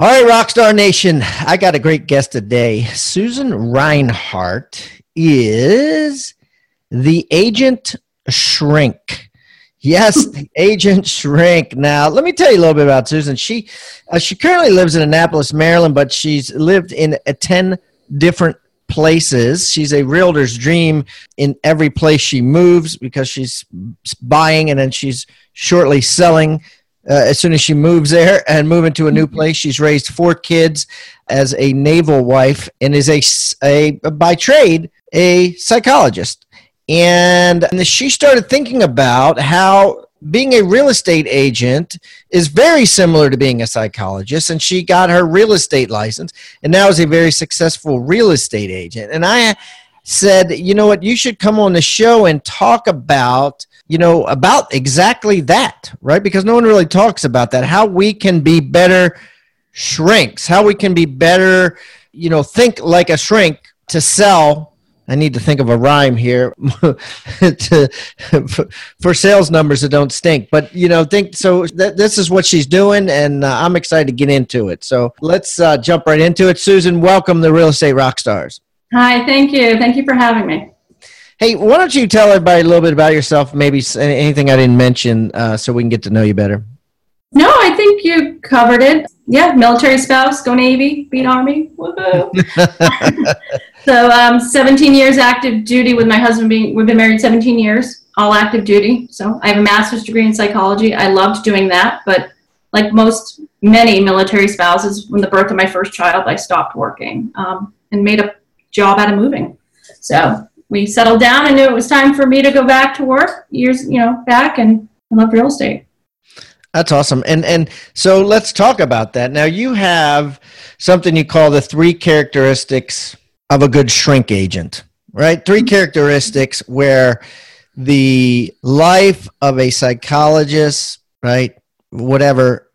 All right, Rockstar Nation, I got a great guest today. Susan Reinhart is the agent shrink. Yes, the agent shrink. Now, let me tell you a little bit about Susan. She uh, she currently lives in Annapolis, Maryland, but she's lived in uh, 10 different places. She's a realtor's dream in every place she moves because she's buying and then she's shortly selling uh, as soon as she moves there and move into a new place. She's raised four kids as a naval wife and is a, a by trade a psychologist. And she started thinking about how being a real estate agent is very similar to being a psychologist and she got her real estate license and now is a very successful real estate agent and i said you know what you should come on the show and talk about you know, about exactly that, right? Because no one really talks about that. How we can be better shrinks, how we can be better, you know, think like a shrink to sell. I need to think of a rhyme here to, for sales numbers that don't stink. But you know, think so. Th- this is what she's doing, and uh, I'm excited to get into it. So let's uh, jump right into it. Susan, welcome the Real Estate Rock Stars. Hi, thank you. Thank you for having me. Hey, why don't you tell everybody a little bit about yourself? Maybe anything I didn't mention, uh, so we can get to know you better. No, I think you covered it. Yeah, military spouse, go Navy, beat Army. Woohoo! so, um, 17 years active duty with my husband. Being we've been married 17 years, all active duty. So, I have a master's degree in psychology. I loved doing that, but like most many military spouses, when the birth of my first child, I stopped working um, and made a job out of moving. So we settled down and knew it was time for me to go back to work years, you know, back and I love real estate. That's awesome. And and so let's talk about that. Now you have something you call the three characteristics of a good shrink agent, right? 3 mm-hmm. characteristics where the life of a psychologist, right, whatever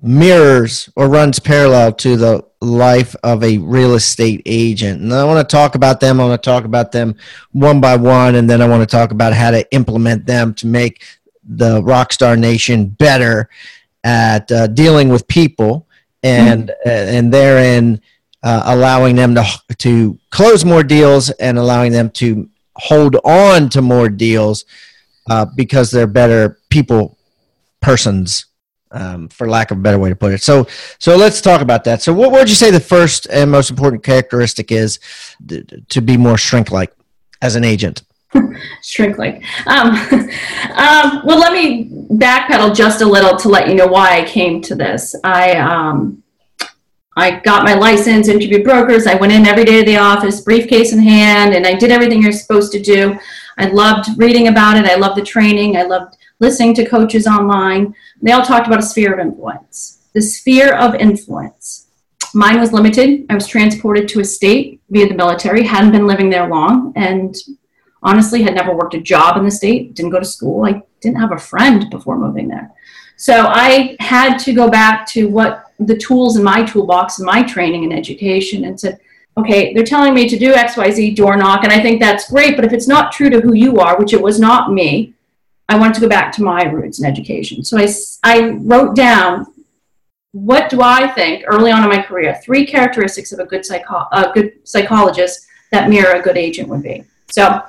mirrors or runs parallel to the life of a real estate agent. And I want to talk about them. I want to talk about them one by one, and then I want to talk about how to implement them to make the Rockstar Nation better at uh, dealing with people and mm-hmm. and therein uh, allowing them to to close more deals and allowing them to hold on to more deals uh, because they're better people persons um, for lack of a better way to put it. So, so let's talk about that. So, what would you say the first and most important characteristic is to be more shrink-like as an agent? shrink-like. Um, um, well, let me backpedal just a little to let you know why I came to this. I um, I got my license, interviewed brokers. I went in every day to the office, briefcase in hand, and I did everything you're supposed to do. I loved reading about it. I loved the training. I loved listening to coaches online. They all talked about a sphere of influence. The sphere of influence. Mine was limited. I was transported to a state via the military, hadn't been living there long, and honestly had never worked a job in the state, didn't go to school. I didn't have a friend before moving there. So I had to go back to what the tools in my toolbox and my training and education and said, okay, they're telling me to do XYZ door knock, and I think that's great, but if it's not true to who you are, which it was not me, I wanted to go back to my roots in education. So I, I wrote down what do I think early on in my career, three characteristics of a good, psycho- a good psychologist that mirror a good agent would be. So,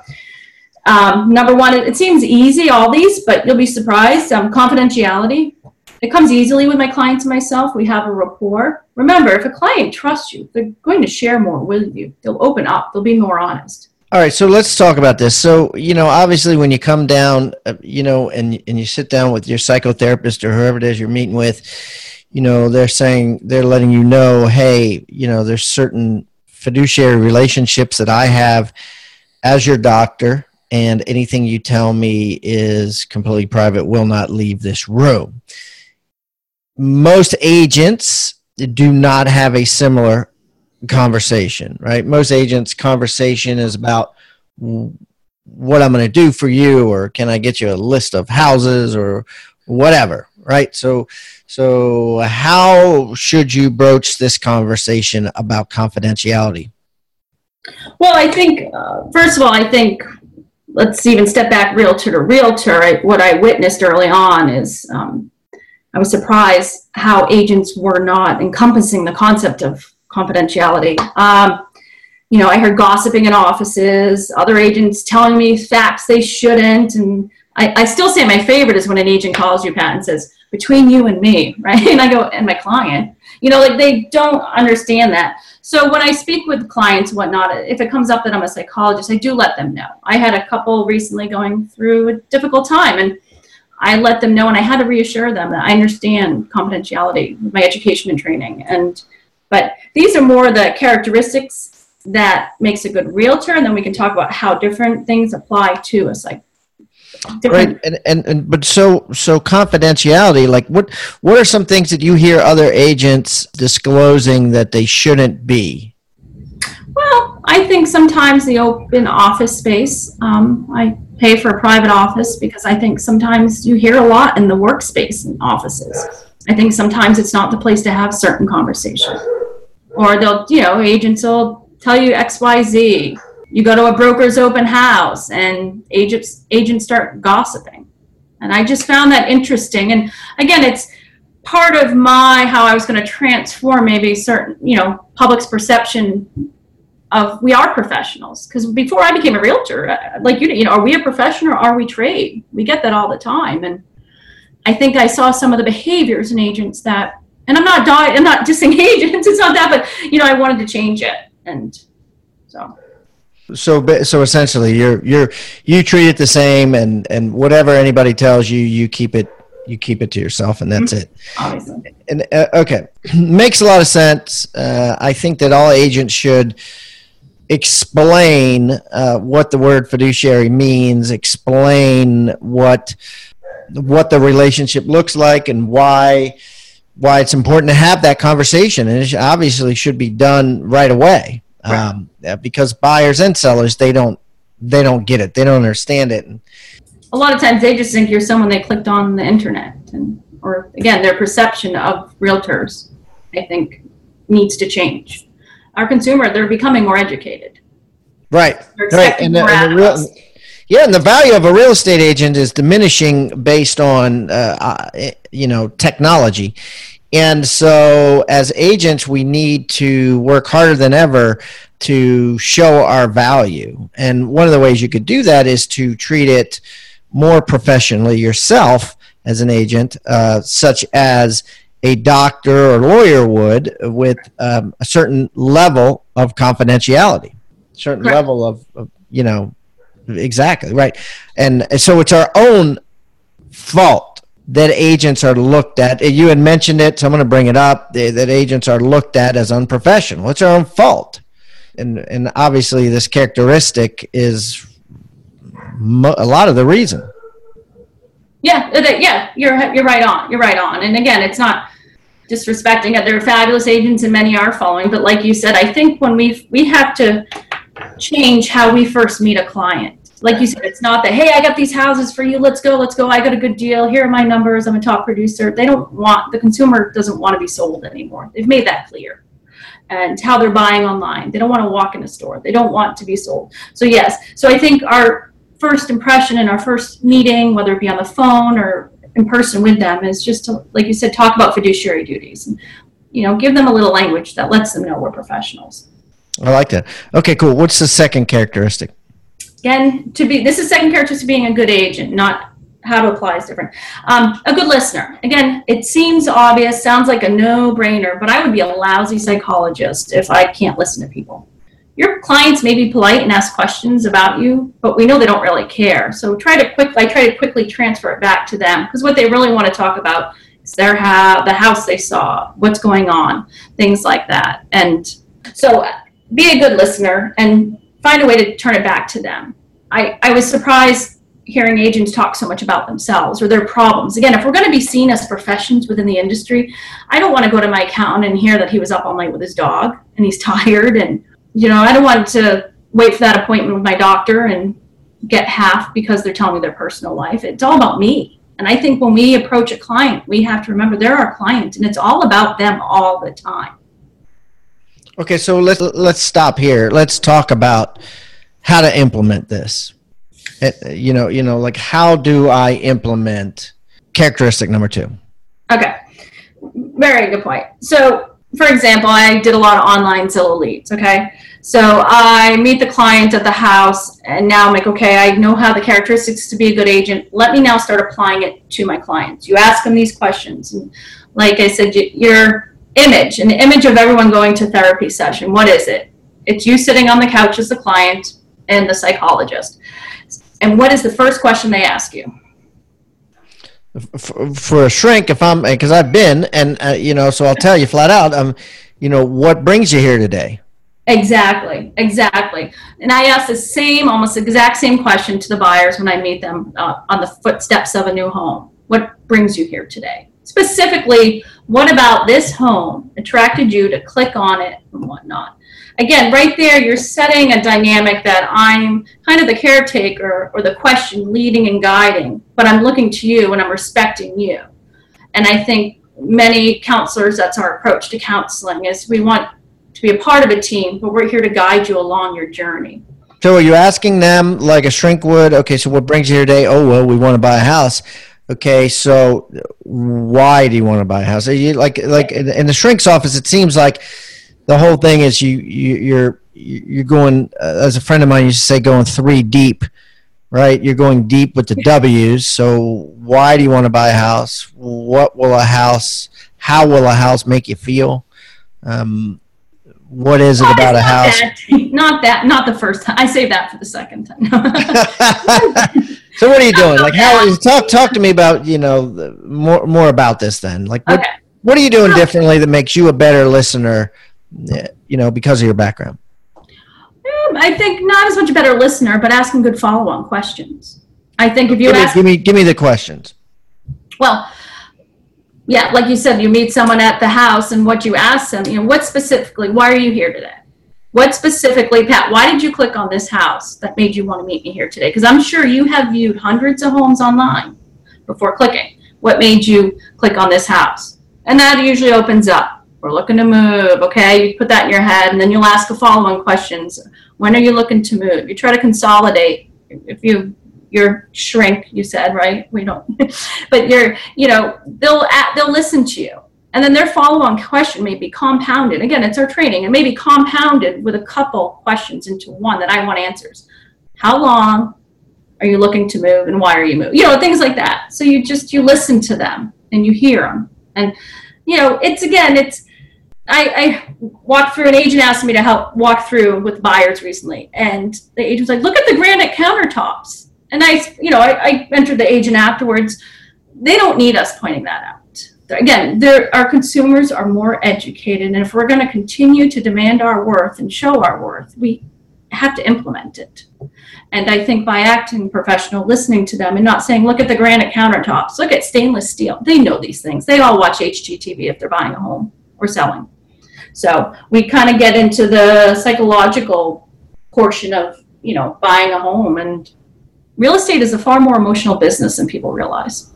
um, number one, it, it, seems easy, all these, but you'll be surprised. Um, confidentiality. It comes easily with my clients and myself. We have a rapport. Remember, if a client trusts you, they're going to share more with you. They'll open up, they'll be more honest. All right, so let's talk about this. So, you know, obviously, when you come down, uh, you know, and and you sit down with your psychotherapist or whoever it is you're meeting with, you know, they're saying they're letting you know, hey, you know, there's certain fiduciary relationships that I have as your doctor, and anything you tell me is completely private, will not leave this room. Most agents do not have a similar conversation, right? Most agents' conversation is about what I'm going to do for you, or can I get you a list of houses, or whatever, right? So, so how should you broach this conversation about confidentiality? Well, I think uh, first of all, I think let's even step back realtor to realtor. What I witnessed early on is um, I was surprised how agents were not encompassing the concept of confidentiality. Um, you know, I heard gossiping in offices, other agents telling me facts they shouldn't. And I, I still say my favorite is when an agent calls you, Pat, and says, between you and me, right? And I go, and my client, you know, like they don't understand that. So when I speak with clients, whatnot, if it comes up that I'm a psychologist, I do let them know. I had a couple recently going through a difficult time and I let them know and I had to reassure them that I understand confidentiality my education and training. And but these are more the characteristics that makes a good realtor, and then we can talk about how different things apply to us, like right and, and and but so so confidentiality like what what are some things that you hear other agents disclosing that they shouldn't be? Well i think sometimes the open office space um, i pay for a private office because i think sometimes you hear a lot in the workspace in offices. I think sometimes it's not the place to have certain conversation or they'll you know agents will tell you xyz you go to a broker's open house and agents agents start gossiping. And i just found that interesting. And again it's part of my how i was going to transform maybe certain you know public's perception of we are professionals. Because before i became a realtor uh, like you you know are we a profession or are we trade? We get that all the time. And i think i saw some of the behaviors in agents that and i'm not dying i'm not dissing agents it's not that but you know i wanted to change it and so. So so essentially you're you're you treat it the same and and whatever anybody tells you you keep it you keep it to yourself and that's it. Obviously. and uh, okay. Makes a lot of sense. Uh, i think that all agents should explain uh, what the word fiduciary means explain what what the relationship looks like and why why it's important to have that conversation and it obviously should be done right away. Um, because buyers and sellers they don't they don't get it. They don't understand it. A lot of times they just think you're someone they clicked on the internet and or again their perception of realtors i think needs to change. Our consumer they're becoming more educated. Right. Right and, the, and the real, yeah and the value of a real estate agent is diminishing based on uh, uh, you know technology and so, as agents, we need to work harder than ever to show our value. And one of the ways you could do that is to treat it more professionally yourself as an agent, uh, such as a doctor or lawyer would, with um, a certain level of confidentiality, certain right. level of, of, you know, exactly right. And so, it's our own fault that agents are looked at. You had mentioned it, so I'm going to bring it up. Eh, that agents are looked at as unprofessional. It's our own fault, and and obviously this characteristic is a lot of the reason. Yeah, uh, yeah, you're you're right on. You're right on. And again, it's not disrespecting it. There are fabulous agents, and many are following. But like you said, I think when we we have to change how we first meet a client like you said, it's not that, hey, I got these houses for you. Let's go, let's go. I got a good deal. Here are my numbers. I'm a top producer. They don't want, the consumer doesn't want to be sold anymore. They've made that clear. And how they're buying online. They don't want to walk in a store. They don't want to be sold. So, yes. So, I think our first impression and our first meeting, whether it be on the phone or in person with them, is just to, like you said, talk about fiduciary duties. And, you know, give them a little language that lets them know we're professionals. I like that. Okay, cool. What's the second characteristic? Again, to be this is second character to being a good agent, not how to apply is different. Um, a good listener. Again, it seems obvious, sounds like a no-brainer, but I would be a lousy psychologist if I can't listen to people. Your clients may be polite and ask questions about you, but we know they don't really care. So try to quick. I try to quickly transfer it back to them because what they really want to talk about is their ha- the house they saw, what's going on, things like that. And so, be a good listener and find a way to turn it back to them. I, I was surprised hearing agents talk so much about themselves or their problems. Again, if we're going to be seen as professions within the industry, I don't want to go to my accountant and hear that he was up all night with his dog and he's tired. And, you know, I don't want to wait for that appointment with my doctor and get half because they're telling me their personal life. It's all about me. And I think when we approach a client, we have to remember they're our client and it's all about them all the time. Okay, so let's let's stop here. Let's talk about how to implement this. Uh, you know, you know, like how do I implement characteristic number two? Okay, very good point. So, for example, I did a lot of online Zillow leads. Okay, so I meet the client at the house, and now I'm like, okay, I know how the characteristics to be a good agent. Let me now start applying it to my clients. You ask them these questions, and like I said, your image, an image of everyone going to therapy session. What is it? It's you sitting on the couch as the client and the psychologist. And what is the first question they ask you? For, for a shrink, if I'm because I've been, and uh, you know, so I'll tell you flat out, um, you know, what brings you here today? Exactly, exactly. And I ask the same, almost exact same question to the buyers when I meet them uh, on the footsteps of a new home. What brings you here today? Specifically, what about this home attracted you to click on it and whatnot? Again, right there, you're setting a dynamic that I'm kind of the caretaker or the question leading and guiding, but I'm looking to you and I'm respecting you. And I think many counselors, that's our approach to counseling, is we want to be a part of a team, but we're here to guide you along your journey. So are you asking them like a shrink would? Okay, so what brings you here today? Oh well, we want to buy a house. Okay, so why do you want to buy a house? You, like like in the shrink's office, it seems like the whole thing is you, you you're you're going uh, as a friend of mine used to say going three deep right you're going deep with the w's so why do you want to buy a house what will a house how will a house make you feel um, what is it oh, about a house? That. Not that, not the first time. I say that for the second time. so what are you doing? Like how talk talk to me about, you know, more more about this then. Like what okay. what are you doing differently that makes you a better listener, you know, because of your background? Um, I think not as much a better listener, but asking good follow-on questions. I think if you give ask me, give me give me the questions. Well, yeah, like you said, you meet someone at the house and what you ask them, you know, what specifically, why are you here today? What specifically, Pat, why did you click on this house that made you want to meet me here today? Because I'm sure you have viewed hundreds of homes online before clicking. What made you click on this house? And that usually opens up. We're looking to move, okay? You put that in your head, and then you'll ask a follow-on questions. When are you looking to move? You try to consolidate. If you your shrink you said right we don't but you're you know they'll they'll listen to you and then their follow-on question may be compounded. Again it's our training. And maybe compounded with a couple questions into one that i want answers. How long are you looking to move and why are you moving? You know things like that. So you just you listen to them and you hear them and you know it's again it's I, I walked through an agent asked me to help walk through with buyers recently. And the agent was like look at the granite countertops. And I, you know, I, I entered the agent afterwards. They don't need us pointing that out. Again, our consumers are more educated, and if we're going to continue to demand our worth and show our worth, we have to implement it. And I think by acting professional, listening to them, and not saying, "Look at the granite countertops, look at stainless steel." They know these things. They all watch HGTV if they're buying a home or selling. So we kind of get into the psychological portion of you know buying a home and real estate is a far more emotional business than people realize.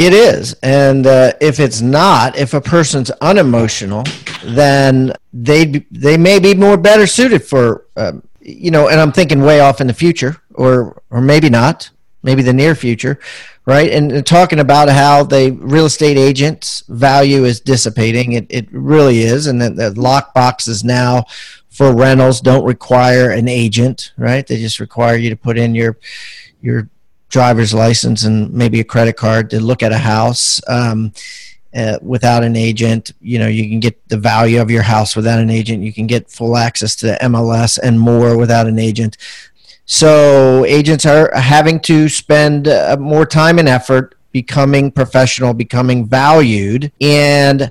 It is. And uh, if it's not, if a person's unemotional, then they they may be more better suited for, um, you know, and I'm thinking way off in the future or, or maybe not, maybe the near future, right? And, and talking about how the real estate agents value is dissipating. It, it really is. And that the lock boxes now for rentals don't require an agent, right? They just require you to put in your your driver's license and maybe a credit card to look at a house um, uh, without an agent. You know, you can get the value of your house without an agent. You can get full access to MLS and more without an agent. So agents are having to spend uh, more time and effort becoming professional, becoming valued. And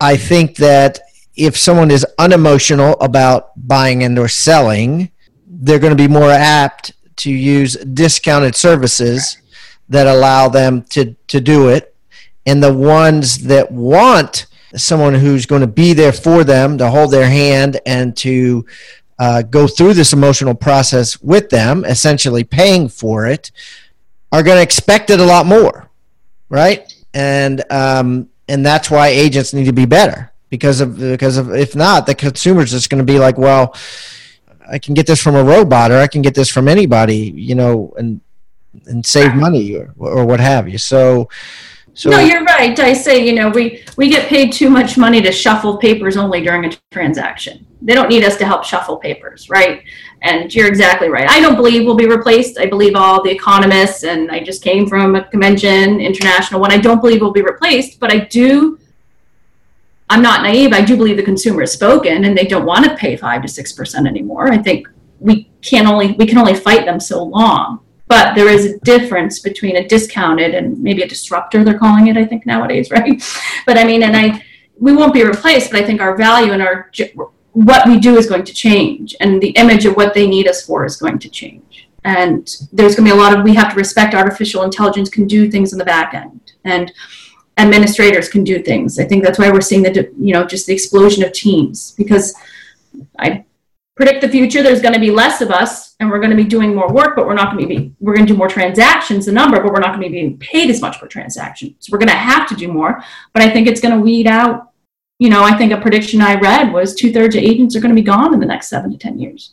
I think that if someone is unemotional about buying and or selling, they're going to be more apt to use discounted services that allow them to, to do it. And the ones that want someone who's going to be there for them to hold their hand and to uh, go through this emotional process with them, essentially paying for it, are going to expect it a lot more, right? And um, and that's why agents need to be better because of because of if not, the consumer's just going to be like, well, I can get this from a robot or I can get this from anybody, you know, and and save money or or what have you. So. So, no, you're right. I say, you know, we, we get paid too much money to shuffle papers only during a transaction. They don't need us to help shuffle papers, right? And you're exactly right. I don't believe we'll be replaced. I believe all the economists, and I just came from a convention, international one. I don't believe we'll be replaced, but I do. I'm not naive. I do believe the consumer has spoken, and they don't want to pay five to six percent anymore. I think we can only we can only fight them so long but there is a difference between a discounted and maybe a disruptor they're calling it i think nowadays right but i mean and i we won't be replaced but i think our value and our what we do is going to change and the image of what they need us for is going to change and there's going to be a lot of we have to respect artificial intelligence can do things in the back end and administrators can do things. I think that's why we're seeing the you know just the explosion of teams because i predict the future there's going to be less of us and we're going to be doing more work but we're not going to be we're going to do more transactions the number but we're not going to be being paid as much per transaction so we're going to have to do more but i think it's going to weed out you know i think a prediction i read was two-thirds of agents are going to be gone in the next seven to ten years.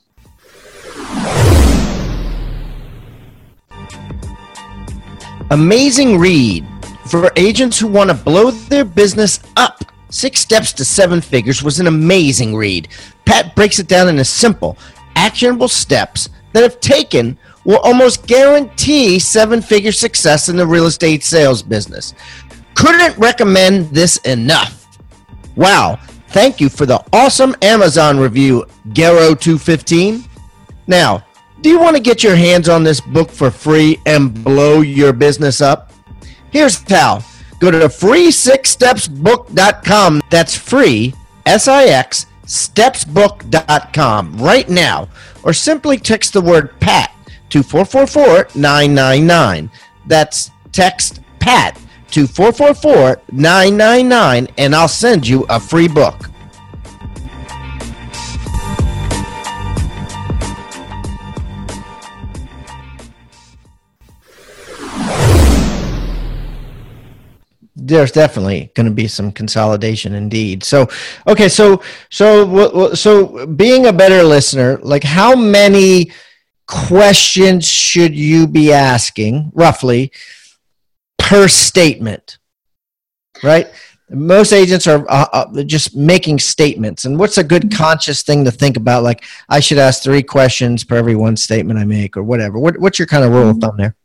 Amazing read for agents who want to blow their business up Six Steps to Seven Figures was an amazing read. Pat breaks it down into simple, actionable steps that, if taken, will almost guarantee seven figure success in the real estate sales business. Couldn't recommend this enough. Wow, thank you for the awesome Amazon review, Garo215. Now, do you want to get your hands on this book for free and blow your business up? Here's how Go to free6stepsbook.com. That's free, S I X, stepsbook.com right now. Or simply text the word PAT to 444 999. That's text PAT to 444 999 and I'll send you a free book. There's definitely going to be some consolidation indeed. So, okay, so so so being a better listener, like how many questions should you be asking roughly per statement? Right? Most agents are uh, uh, just making statements. And what's a good conscious thing to think about? Like, I should ask three questions per every one statement I make, or whatever. What, what's your kind of rule of thumb there?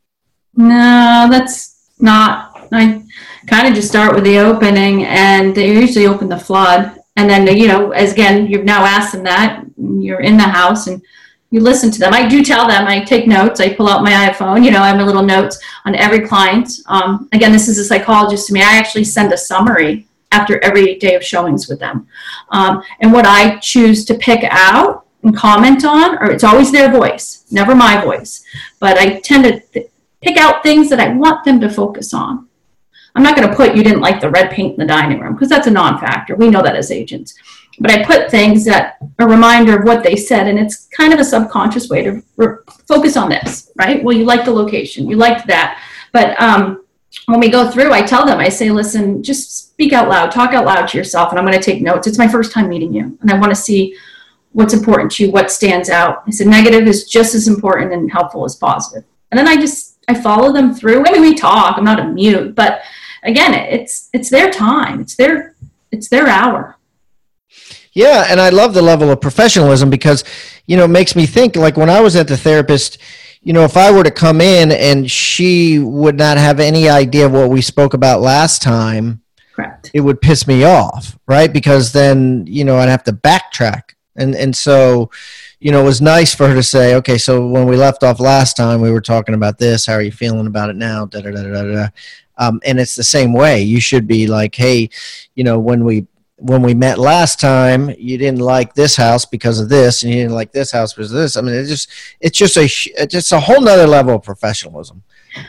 No, that's not. I kind of just start with the opening and they usually open the flood. And then, you know, as again, you've now asked them that, you're in the house and you listen to them. I do tell them, I take notes, I pull out my iPhone, you know, I have my little notes on every client. Um, again, this is a psychologist to me. I actually send a summary after every day of showings with them. Um, and what I choose to pick out and comment on, or it's always their voice, never my voice, but I tend to th- pick out things that I want them to focus on. I'm not going to put you didn't like the red paint in the dining room because that's a non-factor. We know that as agents. But I put things that a reminder of what they said, and it's kind of a subconscious way to re- focus on this, right? Well, you like the location, you liked that, but um, when we go through, I tell them, I say, listen, just speak out loud, talk out loud to yourself, and I'm going to take notes. It's my first time meeting you, and I want to see what's important to you, what stands out. I said, negative is just as important and helpful as positive. And then I just I follow them through. I mean, we talk. I'm not a mute, but again, it's it's their time. It's their it's their hour. Yeah, and I love the level of professionalism because you know it makes me think like when I was at the therapist, you know, if I were to come in and she would not have any idea of what we spoke about last time, correct, it would piss me off, right? Because then you know I'd have to backtrack, and and so you know, it was nice for her to say, okay, so when we left off last time, we were talking about this. How are you feeling about it now? Da, da, da, da, da. Um, and it's the same way. You should be like, hey, you know, when we when we met last time, you didn't like this house because of this, and you didn't like this house because of this. I mean, it's just it's just a it's just a whole nother level of professionalism.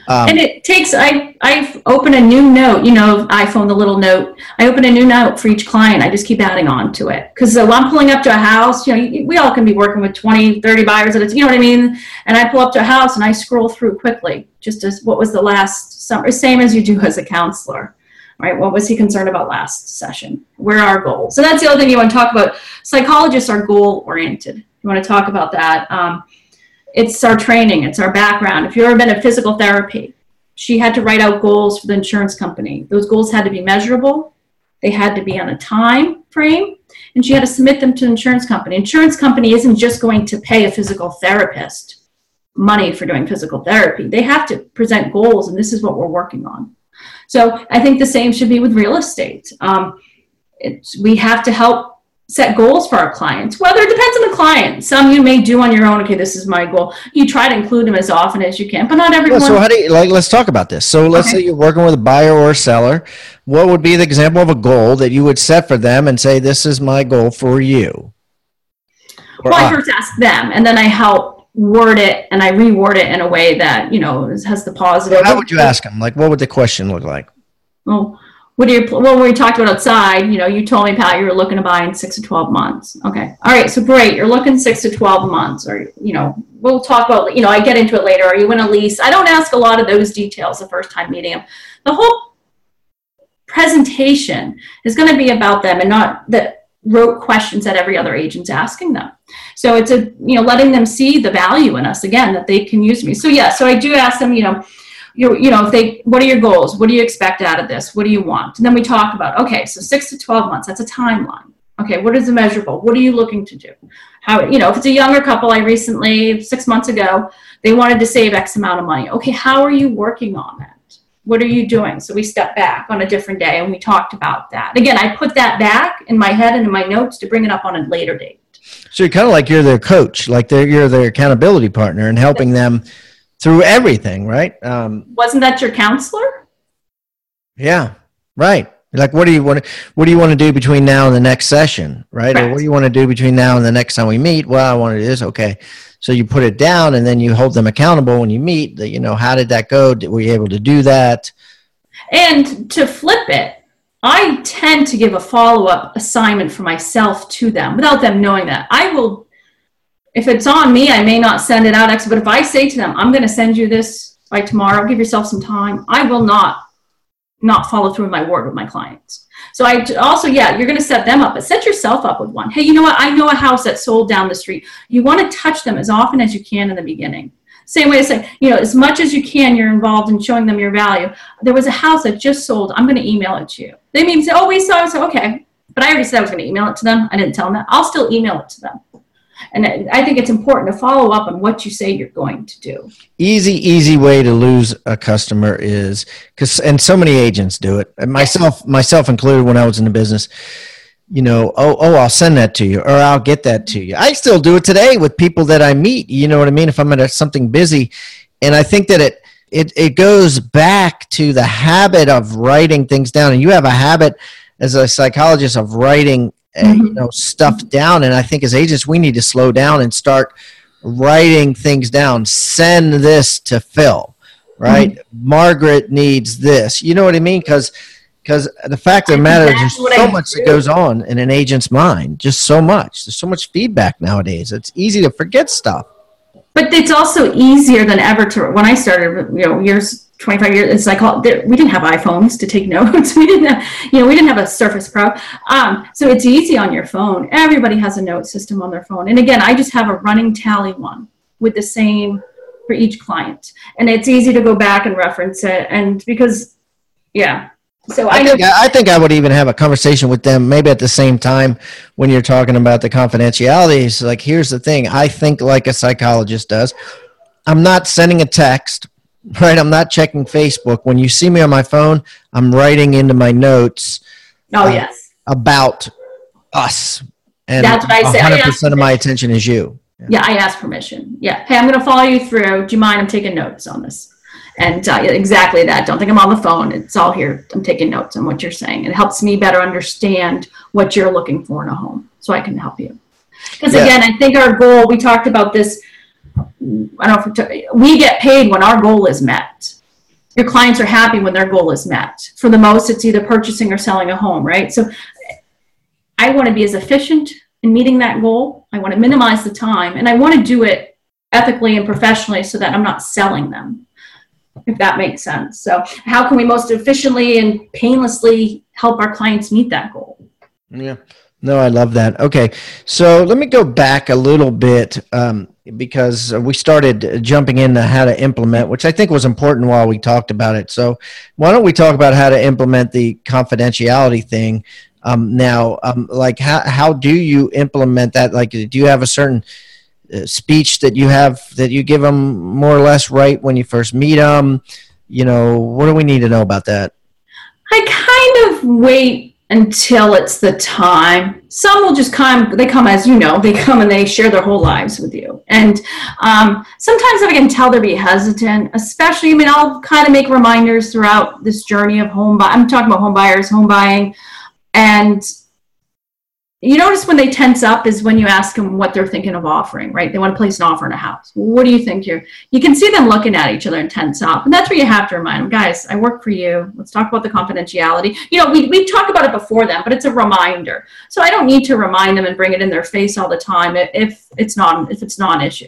Um, and it takes I I open a new note, you know, iPhone the little note. I open a new note for each client. I just keep adding on to it because so I'm pulling up to a house. You know, we all can be working with 20, 30 buyers at a you know what I mean. And I pull up to a house and I scroll through quickly, just as what was the last summer, same as you do as a counselor right? What was he concerned about last session? Where are our goals? And that's the other thing you want to talk about. Psychologists are goal oriented. You want to talk about that. Um, it's our training, it's our background. If you've ever been in physical therapy, she had to write out goals for the insurance company. Those goals had to be measurable, they had to be on a time frame, and she had to submit them to the insurance company. Insurance company isn't just going to pay a physical therapist money for doing physical therapy. They have to present goals, and this is what we're working on. So I think the same should be with real estate. Um, we have to help set goals for our clients. Whether it depends on the client. Some you may do on your own. Okay, this is my goal. You try to include them as often as you can, but not everyone. so how do you like? Let's talk about this. So let's okay. say you're working with a buyer or a seller. What would be the example of a goal that you would set for them and say, "This is my goal for you"? Or well, I uh, first ask them, and then I help word it and I reword it in a way that you know has the positive. How would you ask them? Like, what would the question look like? Well, what do you? Well, when we talked about outside, you know, you told me, Pat, you were looking to buy in six to twelve months. Okay, all right, so great. You're looking six to twelve months, or you know, we'll talk about. You know, I get into it later. Are you in a lease? I don't ask a lot of those details the first time meeting them. The whole presentation is going to be about them and not the rote questions that every other agent's asking them. So it's a, you know, letting them see the value in us again, that they can use me. So yeah, so I do ask them, you know, you, you know, if they, what are your goals? What do you expect out of this? What do you want? And then we talk about, okay, so six to 12 months, that's a timeline. Okay, what is the measurable? What are you looking to do? How, you know, if it's a younger couple, I recently, six months ago, they wanted to save X amount of money. Okay, how are you working on that? what are you doing? So we stepped back on a different day and we talked about that. Again, I put that back in my head and in my notes to bring it up on a later date. So you're kind of like you're their coach, like they're, you're their accountability partner and helping them through everything, right? Um, Wasn't that your counselor? Yeah, right. Like, what do you want? To, what do you want to do between now and the next session, right? Correct. Or what do you want to do between now and the next time we meet? Well, I want to do this. Okay, so you put it down, and then you hold them accountable when you meet. That you know, how did that go? Were you able to do that? And to flip it, I tend to give a follow up assignment for myself to them without them knowing that. I will, if it's on me, I may not send it out. But if I say to them, I'm going to send you this by tomorrow, give yourself some time, I will not not follow through with my word with my clients. So I also, yeah, you're going to set them up, but set yourself up with one. Hey, you know what? I know a house that sold down the street. You want to touch them as often as you can in the beginning. Same way as saying, you know, as much as you can, you're involved in showing them your value. There was a house that just sold. I'm going to email it to you. They may say, oh, we saw it. So, okay. But I already said I was going to email it to them. I didn't tell them that. I'll still email it to them. And I think it's important to follow up on what you say you're going to do. Easy, easy way to lose a customer is because, and so many agents do it, and myself, myself included, when I was in the business. You know, oh, oh, I'll send that to you, or I'll get that to you. I still do it today with people that I meet. You know what I mean? If I'm at something busy, and I think that it it it goes back to the habit of writing things down, and you have a habit as a psychologist of writing mm-hmm. you know stuff down. And i think as agents we need to slow down and start writing things down. Send this to phil right? Mm-hmm. margaret needs this. You know what i mean? Because because the fact of the matter is there's so much that goes on in an agent's mind just so much. There's so much feedback nowadays. It's easy to forget stuff. But it's also easier than ever to when i started you know years 25 years it's like all, we didn't have iphones to take notes. We didn't have you know we didn't have a surface pro. Um, so it's easy on your phone. Everybody has a note system on their phone. And again i just have a running tally one with the same for each client. And it's easy to go back and reference it and because yeah. So I, I think I think I would even have a conversation with them maybe at the same time when you're talking about the confidentiality. It's like here's the thing. I think like a psychologist does. I'm not sending a text right? I'm not checking Facebook. When you see me on my phone, I'm writing into my notes. Oh, uh, yes. About us. And That's what I say. 100% of my attention is you. Yeah. yeah, I ask permission. Yeah. Hey, I'm going to follow you through. Do you mind? I'm taking notes on this. And uh, exactly that. Don't think I'm on the phone. It's all here. I'm taking notes on what you're saying. It helps me better understand what you're looking for in a home so I can help you. Because Yeah. again, I think our goal, we talked about this. I don't know we get paid when our goal is met. Your clients are happy when their goal is met. For the most, it's either purchasing or selling a home, right? So I want to be as efficient in meeting that goal. I want to minimize the time and I want to do it ethically and professionally so that I'm not selling them, if that makes sense. So, how can we most efficiently and painlessly help our clients meet that goal? Yeah. No, I love that. Okay. So let me go back a little bit um, because we started jumping into how to implement, which I think was important while we talked about it. So why don't we talk about how to implement the confidentiality thing um, now? Um, like, how, how do you implement that? Like, do you have a certain uh, speech that you have that you give them more or less right when you first meet them? You know, what do we need to know about that? I kind of wait until it's the time. Some will just come, they come as you know, they come and they share their whole lives with you. And um, sometimes I can tell they're be hesitant, especially, I mean, I'll kind of make reminders throughout this journey of home. I'm talking about home buyers, home buying. And you notice when they tense up is when you ask them what they're thinking of offering, right? They want to place an offer in a house. What do you think you're? You can see them looking at each other and tense up, and that's where you have to remind them, guys. I work for you. Let's talk about the confidentiality. You know, we we talked about it before then, but it's a reminder. So I don't need to remind them and bring it in their face all the time if it's not if it's not an issue.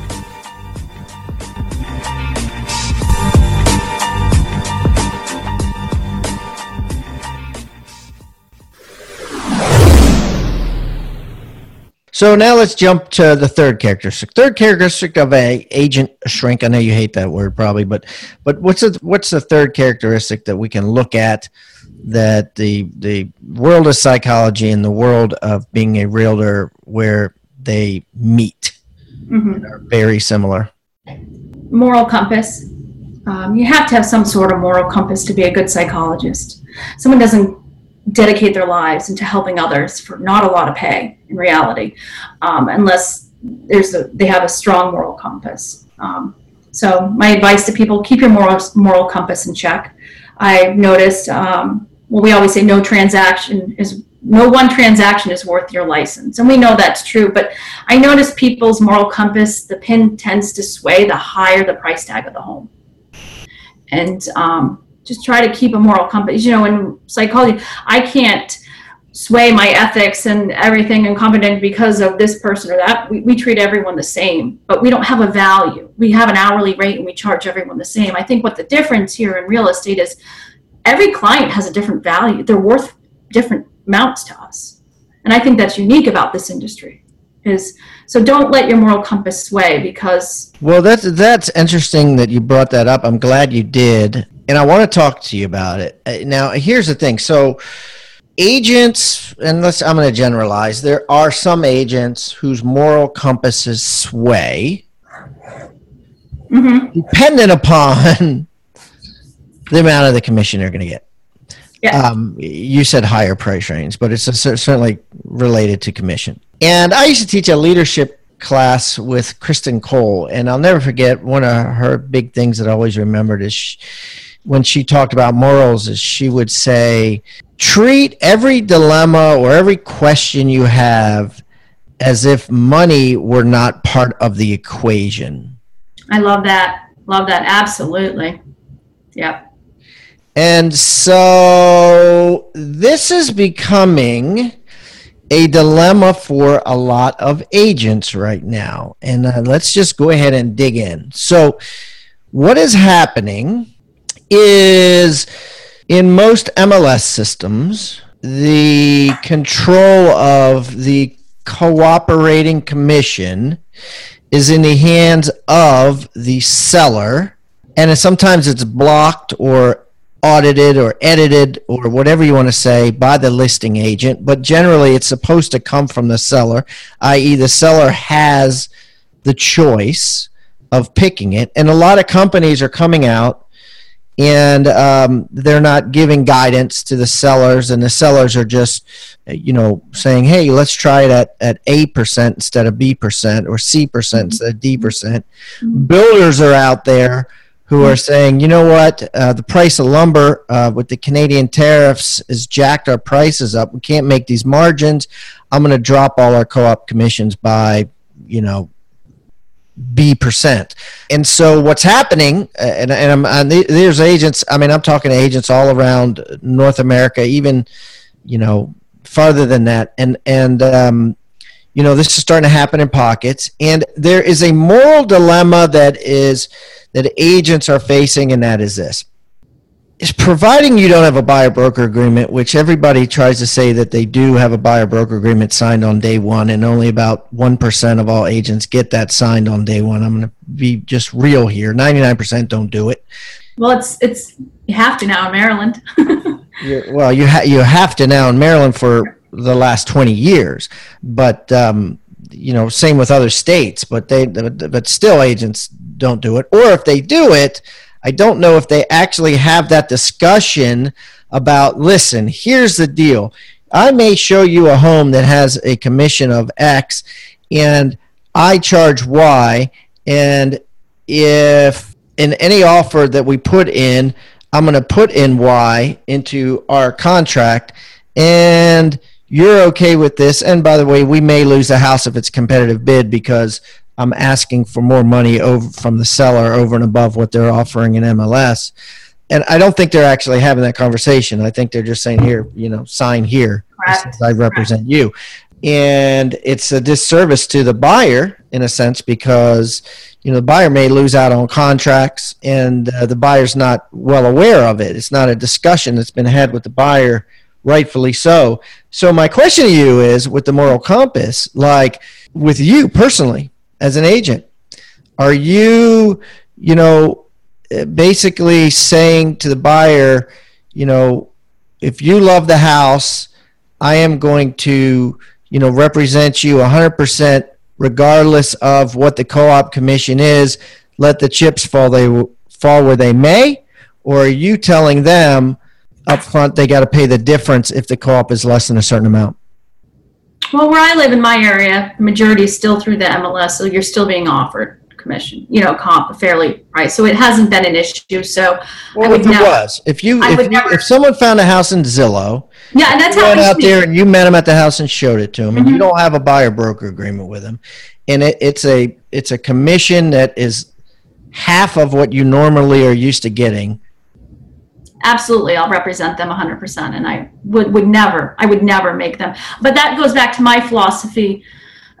So now let's jump to the third characteristic. Third characteristic of a agent shrink. I know you hate that word probably, but but what's the what's the third characteristic that we can look at that the the world of psychology and the world of being a realtor where they meet Mhm. are very similar. moral compass. Um, you have to have some sort of moral compass to be a good psychologist. Someone doesn't dedicate their lives into helping others for not a lot of pay in reality, um, unless there's a, they have a strong moral compass. Um, so my advice to people: keep your moral moral compass in check. I've noticed. Um, well, we always say no transaction is no one transaction is worth your license, and we know that's true. But I notice people's moral compass, the pin tends to sway the higher the price tag of the home. And um, just try to keep a moral compass. You know, in psychology, I can't sway my ethics and everything and confident because of this person or that. We, we treat everyone the same, but we don't have a value. We have an hourly rate and we charge everyone the same. I think what the difference here in real estate is every client has a different value. They're worth different amounts to us. And I think that's unique about this industry is so don't let your moral compass sway because Well, that's that's interesting that you brought that up. I'm glad you did, and I want to talk to you about it. Uh, Now, here's the thing. So, agents, and let's I'm going to generalize. There are some agents whose moral compasses sway, Mhm. dependent upon the amount of the commission they're going to get. Yeah. Um, you said higher price range, but it's cer- certainly related to commission. And I used to teach a leadership class with Kristen Cole, and I'll never forget one of her big things that I always remembered is she, when she talked about morals, is she would say, treat every dilemma or every question you have as if money were not part of the equation. I love that. Love that. Absolutely. Yep. And so this is becoming a dilemma for a lot of agents right now. And uh, let's just go ahead and dig in. So, what is happening is in most MLS systems, the control of the cooperating commission is in the hands of the seller and sometimes it's blocked or audited or edited or whatever you want to say by the listing agent, but generally it's supposed to come from the seller, i.e., the seller has the choice of picking it. And a lot of companies are coming out and um, they're not giving guidance to the sellers, and the sellers are just, you know, saying, "Hey, let's try it at at A percent instead of B percent, or C percent instead of D percent." Mm-hmm. Builders are out there who are saying, you know what, uh, the price of lumber uh, with the Canadian tariffs has jacked our prices up. We can't make these margins. I'm going to drop all our co-op commissions by, you know, B percent. And so what's happening, uh, and, and, and there's agents, I mean, I'm talking to agents all around North America, even, you know, farther than that. And, and, um, you know, this is starting to happen in pockets. And there is a moral dilemma that is, that agents are facing, and that is this. Is providing you don't have a buyer broker agreement, which everybody tries to say that they do have a buyer broker agreement signed on day one, and only about 1% of all agents get that signed on day one. I'm going to be just real here 99% don't do it. Well, it's, it's, you have to now in Maryland. well, you, ha- you have to now in Maryland for the last 20 years, but, um, you know, same with other states, but they, but still agents don't do it. Or if they do it, I don't know if they actually have that discussion about listen, here's the deal. I may show you a home that has a commission of X and I charge Y. And if in any offer that we put in, I'm going to put in Y into our contract and you're okay with this. And by the way, we may lose the house if it's competitive bid because I'm asking for more money over from the seller over and above what they're offering in MLS. And I don't think they're actually having that conversation. I think they're just saying, here, you know, sign here. I represent you. And it's a disservice to the buyer in a sense because, you know, the buyer may lose out on contracts and uh, the buyer's not well aware of it. It's not a discussion that's been had with the buyer, rightfully so. So my question to you is with the moral compass, like with you personally, as an agent? Are you, you know, basically saying to the buyer, you know, if you love the house, I am going to, you know, represent you 100% regardless of what the co-op commission is. Let the chips fall they fall where they may, or are you telling them up front they got to pay the difference if the co-op is less than a certain amount? Well, where I live in my area, the majority is still through the MLS, so you're still being offered commission, you know, comp fairly, right? So it hasn't been an issue. So well, if never, it was, if you if, you, never, if someone found a house in Zillow, yeah, and that's how went out there and you met them at the house and showed it to them, mm-hmm. and you mm-hmm. don't have a buyer broker agreement with them, and it, it's a it's a commission that is half of what you normally are used to getting absolutely i'll represent them 100% and i would, would never i would never make them. But that goes back to my philosophy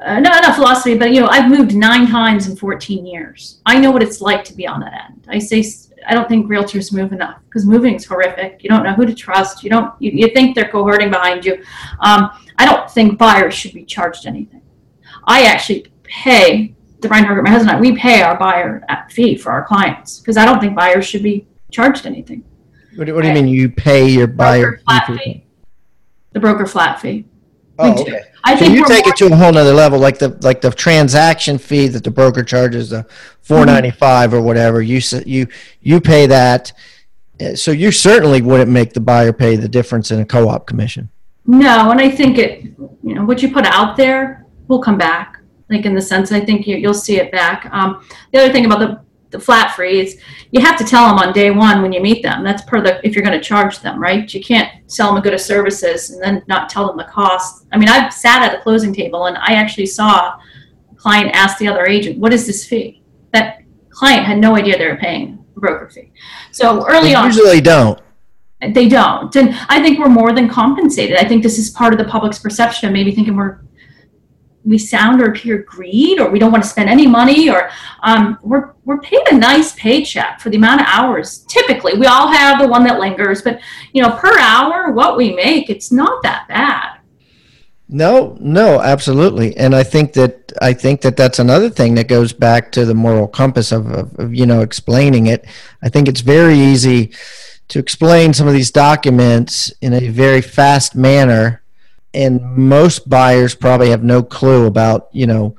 uh, not a philosophy but you know i've moved nine times in 14 years. I know what it's like to be on that end. I say i don't think realtors move enough because moving is horrific. You don't know who to trust. You don't you, you think they're cohorting behind you. Um, i don't think buyers should be charged anything. I actually pay the Reinhardt, my husband and I, we pay our buyer fee for our clients because I don't think buyers should be charged anything. What do, what do you mean you pay your buyer flat fee? The broker flat fee. Oh, okay. I so think you take it to a whole nother level, like the like the transaction fee that the broker charges, the four ninety five or whatever. You you you pay that, uh, so you certainly wouldn't make the buyer pay the difference in a co op commission. No, and I think it, you know, what you put out there will come back. Like in the sense, I think you, you'll see it back. Um, the other thing about the the flat freeze, you have to tell them on day one when you meet them. That's per the if you're going to charge them, right? You can't sell them a good of services and then not tell them the cost. I mean, I've sat at a closing table and I actually saw a client ask the other agent, "What is this fee?" That client had no idea they were paying a broker fee. So early They on, usually don't. they don't. And I think we're more than compensated. I think this is part of the public's perception of maybe thinking we're we sound or appear greed or we don't want to spend any money or um, we're, we're paid a nice paycheck for the amount of hours. Typically we all have the one that lingers but you know per hour what we make it's not that bad. No, no, absolutely, and I think that I think that that's another thing that goes back to the moral compass of, of, of you know explaining it. I think it's very easy to explain some of these documents in a very fast manner, and most buyers probably have no clue about you know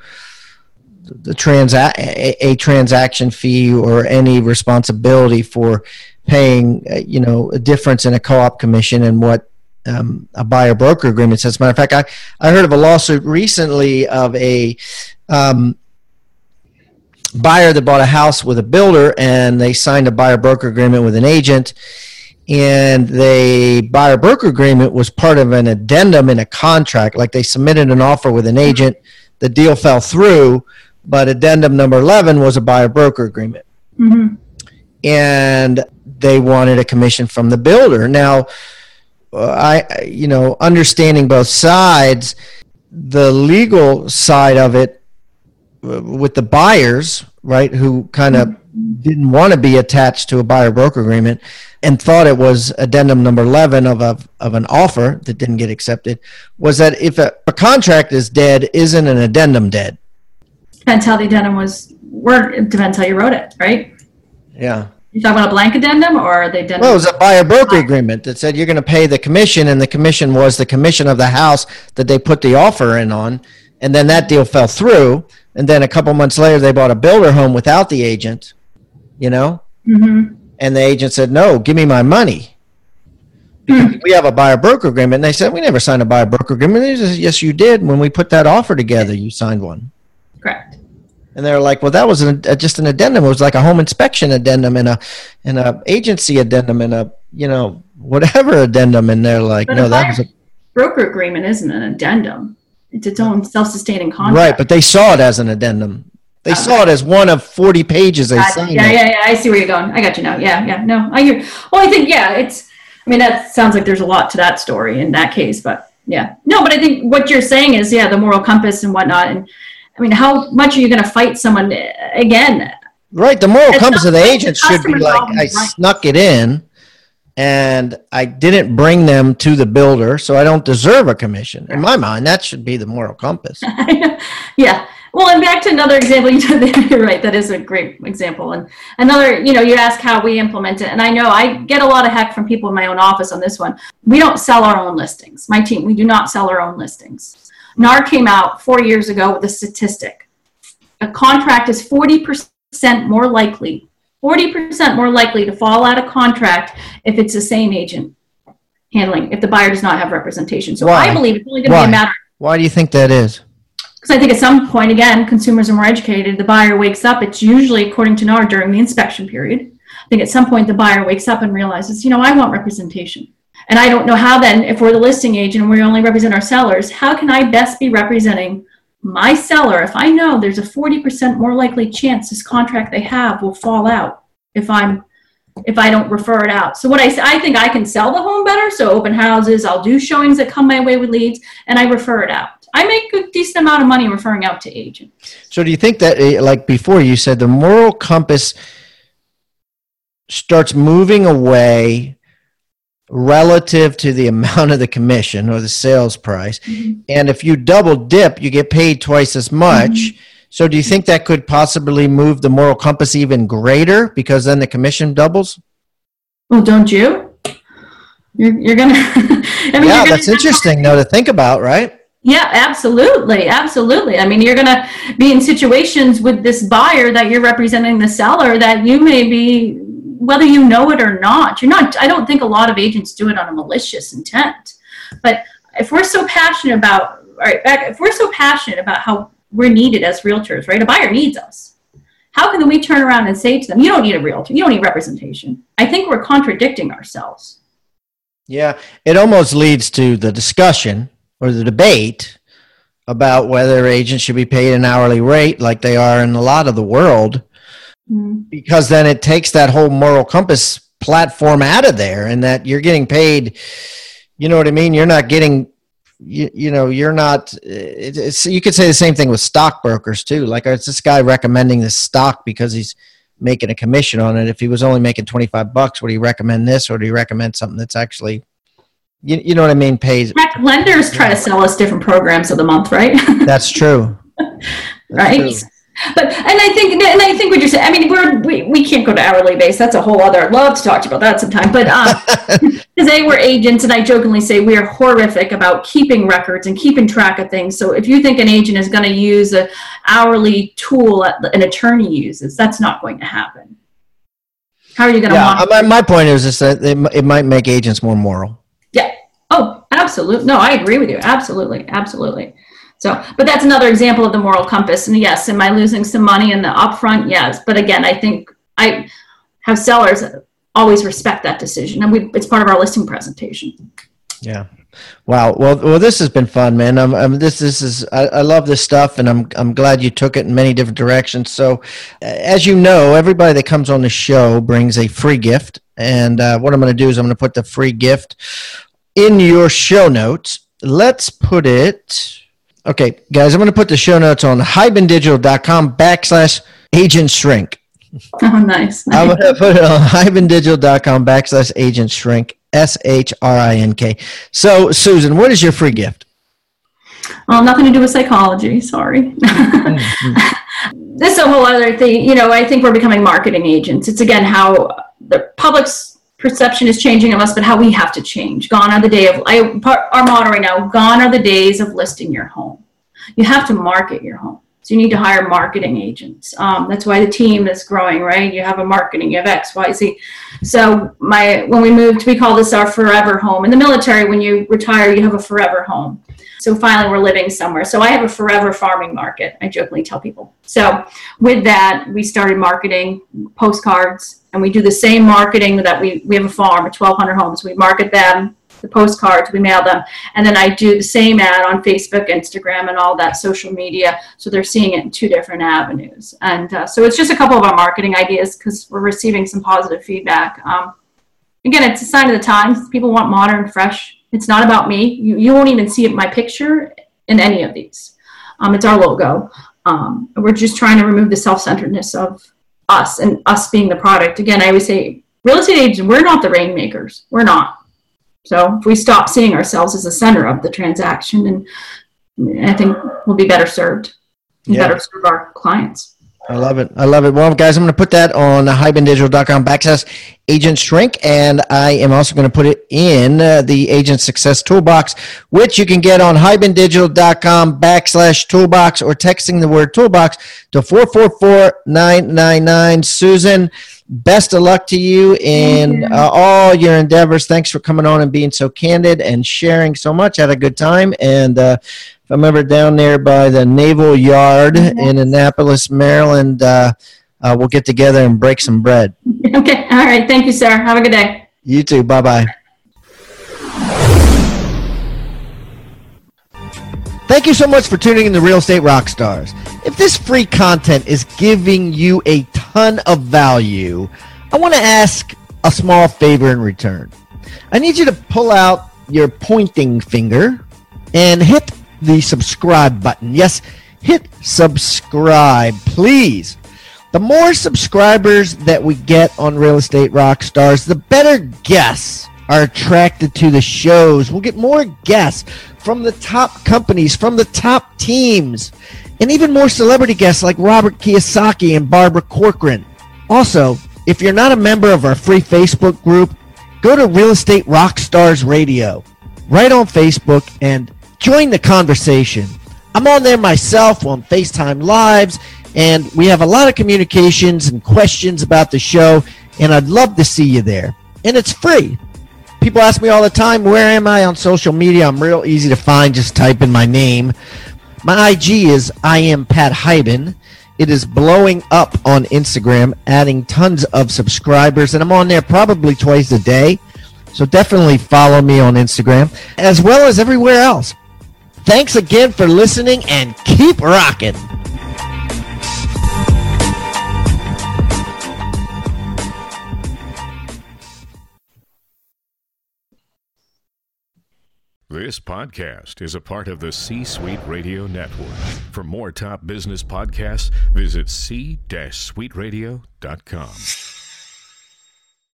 the transa- a, a transaction fee or any responsibility for paying uh, you know a difference in a co-op commission and what um, a buyer broker agreement says. As a matter of fact, I, I heard of a lawsuit recently of a um, buyer that bought a house with a builder and they signed a buyer broker agreement with an agent. And the buyer broker agreement was part of an addendum in a contract. Like they submitted an offer with an agent, the deal fell through, but addendum number 11 was a buyer broker agreement mm-hmm. and they wanted a commission from the builder. Now, uh, I, you know, understanding both sides, the legal side of it uh, with the buyers, right, who kind of didn't want to be attached to a buyer broker agreement and thought it was addendum number 11 of a, of an offer that didn't get accepted was that if a, a contract is dead isn't an addendum dead depends how the addendum was word it depends how you wrote it right yeah you talking about a blank addendum or the addendum Well, it was a buyer broker agreement that said you're going to pay the commission, and the commission was the commission of the house that they put the offer in on, and then that deal fell through. And then a couple months later, they bought a builder home without the agent, you know, mm-hmm. And the agent said, "No, give me my money." We have a buyer broker agreement. And they said, "We never signed a buyer broker agreement." They said, "Yes, you did. When we put that offer together, you signed one." correct And they're like, "Well, that was an, uh, just an addendum. It was like a home inspection addendum and a and a agency addendum and a you know whatever addendum." And they're like, But "No, that was a, broker agreement isn't an addendum it's its own self-sustaining contract right." But they saw it as an addendum. They saw it as one of forty pages they Gotcha. signed. Yeah, yeah, yeah. I see where you're going. I got you now. Yeah, yeah. No, I hear. Well, I think yeah. It's. I mean, that sounds like there's a lot to that story in that case, but yeah. No, but I think what you're saying is yeah, the moral compass and whatnot. And I mean, how much are you going to fight someone eh, again? Right. The moral It's compass of the agent should be like, I right. snuck it in, and I didn't bring them to the builder, so I don't deserve a commission. In my mind, that should be the moral compass. yeah. Well, and back to another example, you did, you're right. That is a great example. And another, you know, you ask how we implement it. And I know I get a lot of heck from people in my own office on this one. We don't sell our own listings. My team, we do not sell our own listings. NAR came out four years ago with a statistic. A contract is 40% more likely, 40% more likely to fall out of contract if it's the same agent handling, if the buyer does not have representation. So Why? I believe it's only going to Why? be a matter of. Why do you think that is? Because I think at some point, again, consumers are more educated. The buyer wakes up. It's usually, according to NAR, during the inspection period. I think at some point the buyer wakes up and realizes, you know, I want representation. And I don't know how then, if we're the listing agent and we only represent our sellers, how can I best be representing my seller if I know there's a 40% more likely chance this contract they have will fall out if I'm if I don't refer it out. So what I say, I think I can sell the home better. So open houses, I'll do showings that come my way with leads, and I refer it out. I make a decent amount of money referring out to agents. So do you think that, eh, like before, you said the moral compass starts moving away relative to the amount of the commission or the sales price, and if you double dip, you get paid twice as much. So do you think that could possibly move the moral compass even greater because then the commission doubles? Well, don't you? You're, you're gonna. I mean, yeah, you're gonna that's interesting though to think about, right? Yeah, absolutely, absolutely. I mean, you're gonna be in situations with this buyer that you're representing the seller that you may be, whether you know it or not. You're not. I don't think a lot of agents do it on a malicious intent. But if we're so passionate about, all right, back, if we're so passionate about how we're needed as realtors, right? A buyer needs us. How can we turn around and say to them, "You don't need a realtor. You don't need representation"? I think we're contradicting ourselves. Yeah, it almost leads to the discussion or the debate about whether agents should be paid an hourly rate like they are in a lot of the world. mm. because then it takes that whole moral compass platform out of there and that you're getting paid you know what i mean you're not getting you, you know you're not it's you could say the same thing with stockbrokers too like it's this guy recommending this stock because he's making a commission on it if he was only making 25 bucks would he recommend this or do he recommend something that's actually you, you know what i mean pays lenders try to sell us different programs of the month right that's true that's right true. But and I think and I think what you're saying. I mean, we're we, we can't go to hourly base. That's a whole other. I'd love to talk to you about that sometime. But um, today we're agents, and I jokingly say we are horrific about keeping records and keeping track of things. So if you think an agent is going to use an hourly tool that an attorney uses, that's not going to happen. How are you going to? Yeah, my, my point is just that it, it might make agents more moral. Yeah. Oh, absolutely. No, I agree with you. Absolutely, absolutely. So, but that's another example of the moral compass. And yes, am I losing some money in the upfront? Yes. But again, I think I have sellers always respect that decision, and we it's part of our listing presentation. Yeah. Wow. Well, well, this has been fun, man. I'm, I'm this, this is, I, I, love this stuff and I'm, I'm glad you took it in many different directions. So as you know, everybody that comes on the show brings a free gift. And uh, what I'm going to do is I'm going to put the free gift in your show notes. Let's put it Okay, guys, I'm going to put the show notes on hibandigital.com backslash agent shrink. Oh, nice. I'm going to put it on hibandigital.com backslash agent shrink, S H R I N K. So, Susan, what is your free gift? Well, nothing to do with psychology. Sorry. mm-hmm. this is a whole other thing. You know, I think we're becoming marketing agents. It's again how the public's perception is changing of us, but how we have to change. Gone are the day of I, our motto right now. Gone are the days of listing your home. You have to market your home. So you need to hire marketing agents. Um, that's why the team is growing, right? You have a marketing, you have X, Y, Z. So my when we moved, we call this our forever home. In the military, when you retire, you have a forever home. So finally, we're living somewhere. So I have a forever farming market. I jokingly tell people. So with that, we started marketing postcards, and we do the same marketing that we we have a farm, 1,200 homes. We market them, the postcards, we mail them, and then I do the same ad on Facebook, Instagram, and all that social media. So they're seeing it in two different avenues. And uh, so it's just a couple of our marketing ideas because we're receiving some positive feedback. Um, again, it's a sign of the times. People want modern, fresh it's not about me. You, you won't even see my picture in any of these. Um, it's our logo. Um, we're just trying to remove the self-centeredness of us and us being the product. Again, I always say, real estate agents, we're not the rainmakers. We're not. So if we stop seeing ourselves as the center of the transaction, and I think we'll be better served and yeah. better serve our clients. I love it. I love it. Well, guys, I'm going to put that on hibandigital.com backslash agent shrink. And I am also going to put it in uh, the agent success toolbox, which you can get on hibandigital.com backslash toolbox or texting the word toolbox to 444999. Susan, best of luck to you in uh, all your endeavors. Thanks for coming on and being so candid and sharing so much. Had a good time. And, uh, I'm ever down there by the Naval Yard mm-hmm. in Annapolis, Maryland, uh, uh, we'll get together and break some bread. Okay. All right. Thank you, sir. Have a good day. You too. Bye bye. Thank you so much for tuning in to Real Estate Rockstars. If this free content is giving you a ton of value, I want to ask a small favor in return. I need you to pull out your pointing finger and hit the subscribe button. Yes, hit subscribe, please. The more subscribers that we get on Real Estate Rockstars, the better guests are attracted to the shows. We'll get more guests from the top companies, from the top teams, and even more celebrity guests like Robert Kiyosaki and Barbara Corcoran. Also, if you're not a member of our free Facebook group, go to Real Estate Rockstars Radio right on Facebook and join the conversation. I'm on there myself on FaceTime Lives, and we have a lot of communications and questions about the show, and I'd love to see you there. And it's free. People ask me all the time, where am I on social media? I'm real easy to find. Just type in my name. My IG is I am Pat Hiban. It is blowing up on Instagram, adding tons of subscribers, and I'm on there probably twice a day. So definitely follow me on Instagram as well as everywhere else. Thanks again for listening and keep rocking. This podcast is a part of the C Suite Radio Network. For more top business podcasts, visit c-suiteradio.com.